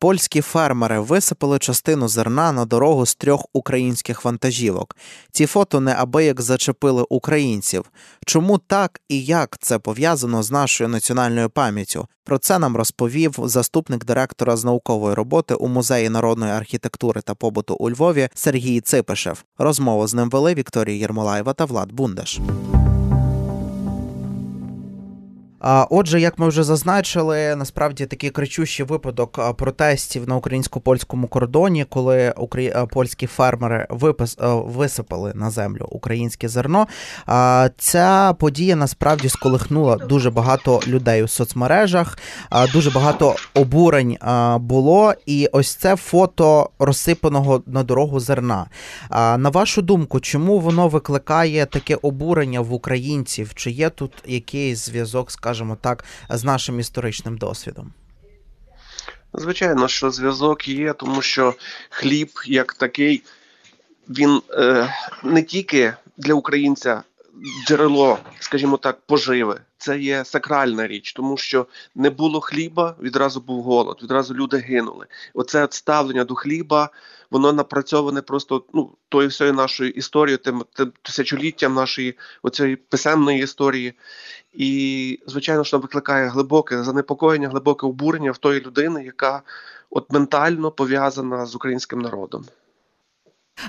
Польські фермери висипали частину зерна на дорогу з трьох українських вантажівок. Ці фото неабияк зачепили українців. Чому так і як це пов'язано з нашою національною пам'яттю? Про це нам розповів заступник директора з наукової роботи у музеї народної архітектури та побуту у Львові Сергій Ципишев. Розмову з ним вели Вікторія Єрмолаєва та Влад Бундаш. Отже, як ми вже зазначили, насправді такий кричущий випадок протестів на українсько-польському кордоні, коли польські фермери висипали на землю українське зерно. Ця подія насправді сколихнула дуже багато людей у соцмережах, дуже багато обурень було. І ось це фото розсипаного на дорогу зерна. На вашу думку, чому воно викликає таке обурення в українців? Чи є тут якийсь зв'язок з скажімо так, з нашим історичним досвідом? Звичайно, що зв'язок є, тому що хліб як такий, він е, не тільки для українця джерело, скажімо так, поживи. Це є сакральна річ, тому що не було хліба, відразу був голод, відразу люди гинули. Оце ставлення до хліба, воно напрацьоване просто ну тою всією нашою історією, тим, тим тисячоліттям нашої оцієї писемної історії. І, звичайно, що викликає глибоке занепокоєння, глибоке обурення в тої людини, яка от ментально пов'язана з українським народом.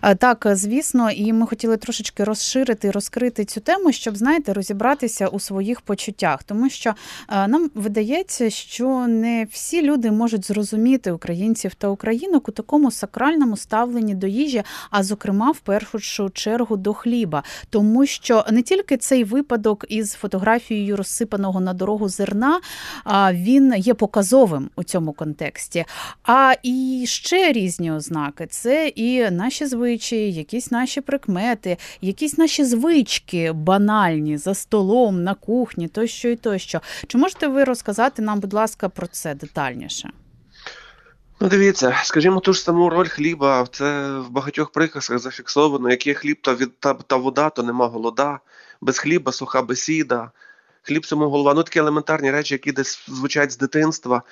Е, так, звісно, і ми хотіли трошечки розширити, розкрити цю тему, щоб знаєте, розібратися у своїх почуттях, тому що е, нам видається, що не всі люди можуть зрозуміти українців та українок у такому сакральному ставленні до їжі, а зокрема, в першу чергу до хліба, тому що не тільки цей випадок із фотографією розсипаного на дорогу зерна, він є показовим у цьому контексті, а і ще різні ознаки. Це і наші звичайні звичаї, якісь наші прикмети, якісь наші звички банальні за столом, на кухні, тощо і тощо. Чи можете ви розказати нам, будь ласка, про це детальніше? Ну, дивіться, скажімо, ту ж саму роль хліба, це в багатьох приказках зафіксовано. Як є хліб та від та, та вода, то нема голода, без хліба, суха бесіда, хліб цьому голова. Ну такі елементарні речі, які десь звучать з дитинства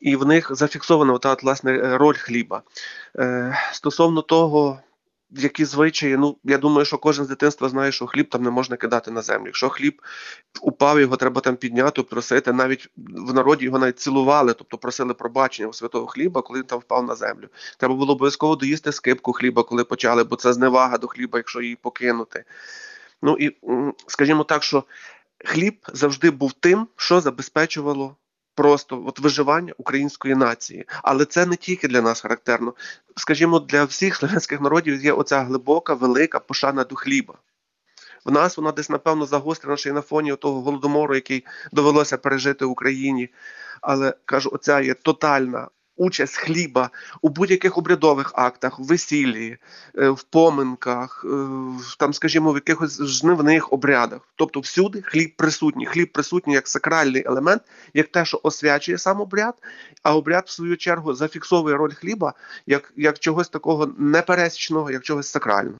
і в них зафіксована та, власне роль хліба. Е, Стосовно того, які звичаї, ну я думаю, що кожен з дитинства знає, що хліб там не можна кидати на землю. Якщо хліб упав, його треба там підняти, просити. Навіть в народі його навіть цілували, тобто просили пробачення у святого хліба, коли він там впав на землю. Треба було обов'язково доїсти скипку хліба, коли почали, бо це зневага до хліба, якщо її покинути. Ну і скажімо так, що хліб завжди був тим, що забезпечувало просто от виживання української нації. Але це не тільки для нас характерно. Скажімо, для всіх слов'янських народів є оця глибока, велика пошана до хліба. В нас вона десь, напевно, загострена ще й на фоні того голодомору, який довелося пережити в Україні. Але кажу, оця є тотальна участь хліба у будь-яких обрядових актах, в весіллі, е, в поминках, е, там, скажімо, в якихось жнивних обрядах. Тобто всюди хліб присутній. Хліб присутній як сакральний елемент, як те, що освячує сам обряд, а обряд, в свою чергу, зафіксовує роль хліба як, як чогось такого непересічного, як чогось сакрального.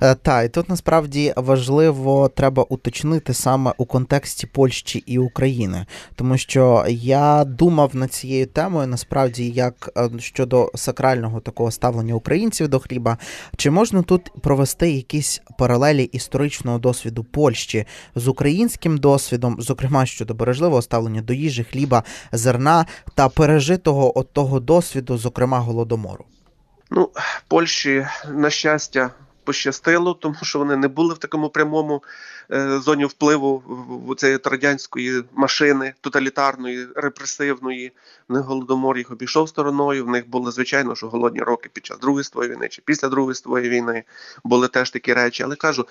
Е, та, і тут насправді важливо треба уточнити саме у контексті Польщі і України, тому що я думав над цією темою насправді як е, щодо сакрального такого ставлення українців до хліба, чи можна тут провести якісь паралелі історичного досвіду Польщі з українським досвідом, зокрема щодо бережливого ставлення до їжі, хліба, зерна та пережитого от того досвіду, зокрема голодомору? Ну, Польщі, на щастя, пощастило, тому що вони не були в такому прямому е, зоні впливу в цієї радянської машини, тоталітарної, репресивної. В них голодомор їх обійшов стороною. В них були звичайно, що голодні роки під час другої світової війни чи після другої світової війни були теж такі речі. Але кажу,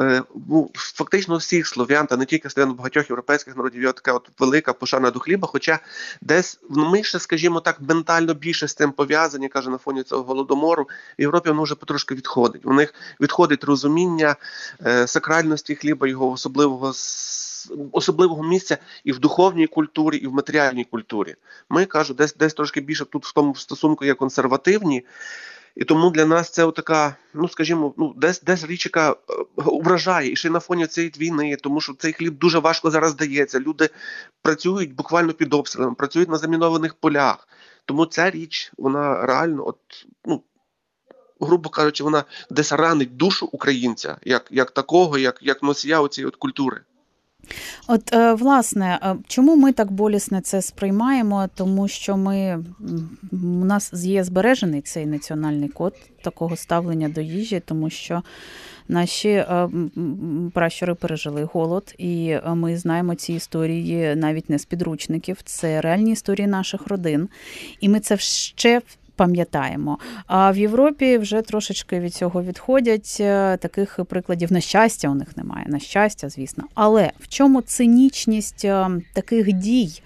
е, ну, фактично всіх слов'ян, та не тільки слов'ян, багатьох європейських народів є така от велика пошана до хліба. Хоча десь ну, ми ще, скажімо так, ментально більше з цим пов'язані, каже на фоні цього голодомору. В Європі воно вже потрошки відходить. У них відходить розуміння е, сакральності хліба, його особливого особливого місця і в духовній культурі, і в матеріальній культурі. Ми кажу, десь десь трошки більше тут в тому стосунку є консервативні. І тому для нас це така, ну скажімо, ну десь десь річ, яка е, вражає і ще на фоні цієї війни, тому що цей хліб дуже важко зараз дається. Люди працюють буквально під обстрілами, працюють на замінованих полях. Тому ця річ, вона реально, от ну грубо кажучи, вона десь ранить душу українця, як як такого, як як носія цієї культури. От, е, власне, е, чому ми так болісно це сприймаємо? Тому що ми у нас є збережений цей національний код такого ставлення до їжі, тому що наші е, пращури пережили голод, і ми знаємо ці історії навіть не з підручників, це реальні історії наших родин. І ми це ще пам'ятаємо. А в Європі вже трошечки від цього відходять. Е, таких прикладів на щастя у них немає. На щастя, звісно. Але в чому цинічність е, таких дій?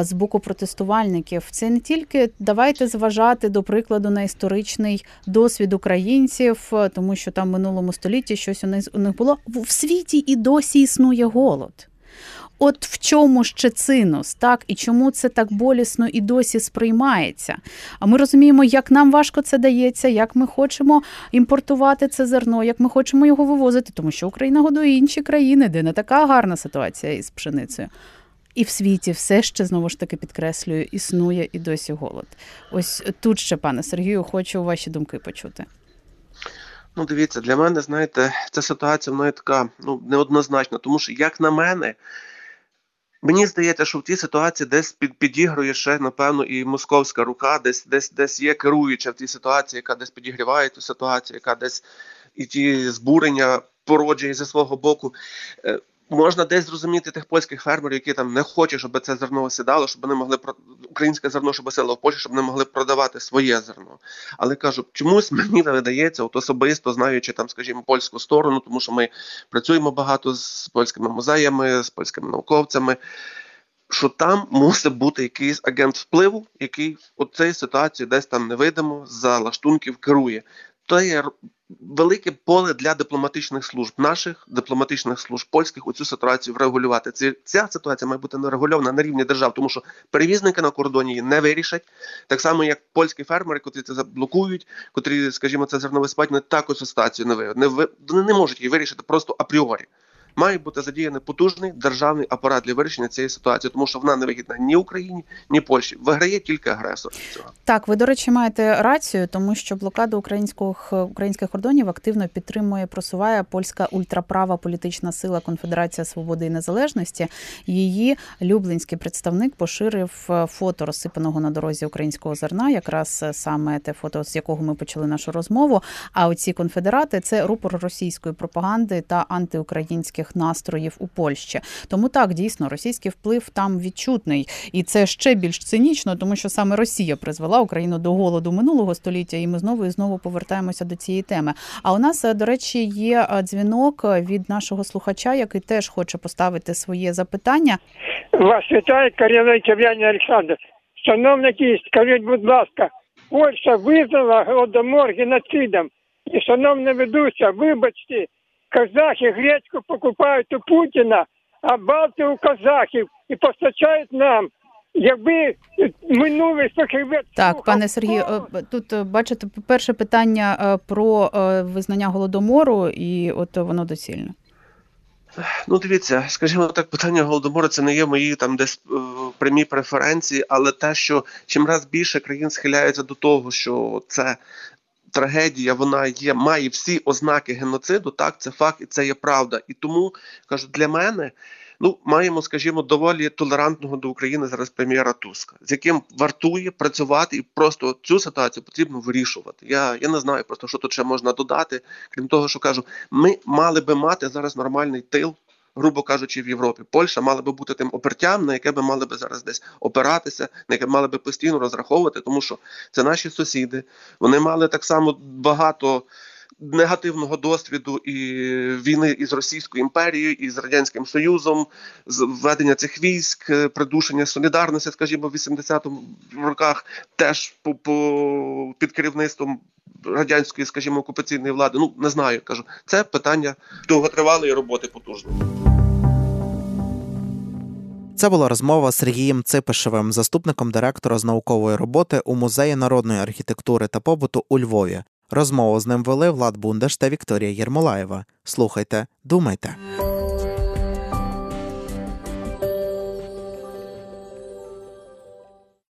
З боку протестувальників це не тільки давайте зважати до прикладу на історичний досвід українців, е, тому що там в минулому столітті щось у них було в світі і досі існує голод. От в чому ще цинус, так і чому це так болісно і досі сприймається? А ми розуміємо, як нам важко це дається, як ми хочемо імпортувати це зерно, як ми хочемо його вивозити, тому що Україна годує інші країни, де не така гарна ситуація із пшеницею. І в світі все ще знову ж таки підкреслюю, існує і досі голод. Ось тут ще, пане Сергію, хочу ваші думки почути. Ну, дивіться, для мене, знаєте, ця ситуація вона така ну неоднозначна, тому що, як на мене, Мені здається, що в тій ситуації десь під, підігрує ще, напевно, і московська рука, десь десь десь є керуюча в тій ситуації, яка десь підігріває ту ситуацію, яка десь і ті збурення породжує зі свого боку. Можна десь зрозуміти тих польських фермерів, які там не хочуть, щоб це зерно осідало, щоб вони могли українське зерно, щоб осело в Польщі, щоб вони могли продавати своє зерно. Але кажу, чомусь мені видається, от особисто знаючи там, скажімо, польську сторону, тому що ми працюємо багато з польськими музеями, з польськими науковцями. Що там мусить бути якийсь агент впливу, який у цій ситуації десь там невидимо за лаштунків керує. То є велике поле для дипломатичних служб, наших дипломатичних служб польських у цю ситуацію врегулювати. Ці, ця ситуація має бути нарегульована на рівні держав, тому що перевізники на кордоні її не вирішать. Так само, як польські фермери, котрі це заблокують, котрі, скажімо, це зернове не також ситуацію не ви не, не можуть її вирішити просто апріорі має бути задіяний потужний державний апарат для вирішення цієї ситуації, тому що вона не вигідна ні Україні, ні Польщі. Виграє тільки агресор. Так. Ви до речі, маєте рацію, тому що блокаду українських українських кордонів активно підтримує, просуває польська ультраправа політична сила Конфедерація Свободи і Незалежності. Її люблинський представник поширив е, фото розсипаного на дорозі українського зерна, якраз е, саме те фото, з якого ми почали нашу розмову. А оці конфедерати це рупор російської пропаганди та антиукраїнських російських настроїв у Польщі. Тому так дійсно російський вплив там відчутний, і це ще більш цинічно, тому що саме Росія призвела Україну до голоду минулого століття, і ми знову і знову повертаємося до цієї теми. А у нас, до речі, є дзвінок від нашого слухача, який теж хоче поставити своє запитання. Вас вітає Кар'яний Ків'яні Олександр. Шановники, скажіть, будь ласка, Польща визнала голодомор геноцидом. І, шановна ведуча, вибачте, казахи гречку покупають у Путіна, а балти у казахів і постачають нам. Якби минулий фахівець... Так, пане Сергію, е, тут е, бачите, перше питання е, про визнання голодомору, і от воно доцільне. Ну, дивіться, скажімо так, питання голодомору це не є мої там десь прямі преференції, але те, що чим раз більше країн схиляються до того, що це трагедія вона є, має всі ознаки геноциду. Так, це факт, і це є правда. І тому кажу, для мене. Ну, маємо, скажімо, доволі толерантного до України зараз прем'єра Туска, з яким вартує працювати, і просто цю ситуацію потрібно вирішувати. Я я не знаю просто, що тут ще можна додати. Крім того, що кажу, ми мали би мати зараз нормальний тил грубо кажучи, в Європі. Польща мала би бути тим опертям, на яке би мали би зараз десь опиратися, на яке мали би постійно розраховувати, тому що це наші сусіди. Вони мали так само багато. Негативного досвіду і війни із Російською імперією, і з радянським Союзом, з введення цих військ, е, придушення солідарності, скажімо, в 80-х роках, теж по, по під керівництвом радянської, скажімо, окупаційної влади. Ну не знаю, кажу, це питання довготривалої роботи потужної. Це була розмова з Сергієм Ципишевим, заступником директора з наукової роботи у музеї народної архітектури та побуту у Львові. Розмову з ним вели Влад Бундаш та Вікторія Єрмолаєва. Слухайте, думайте.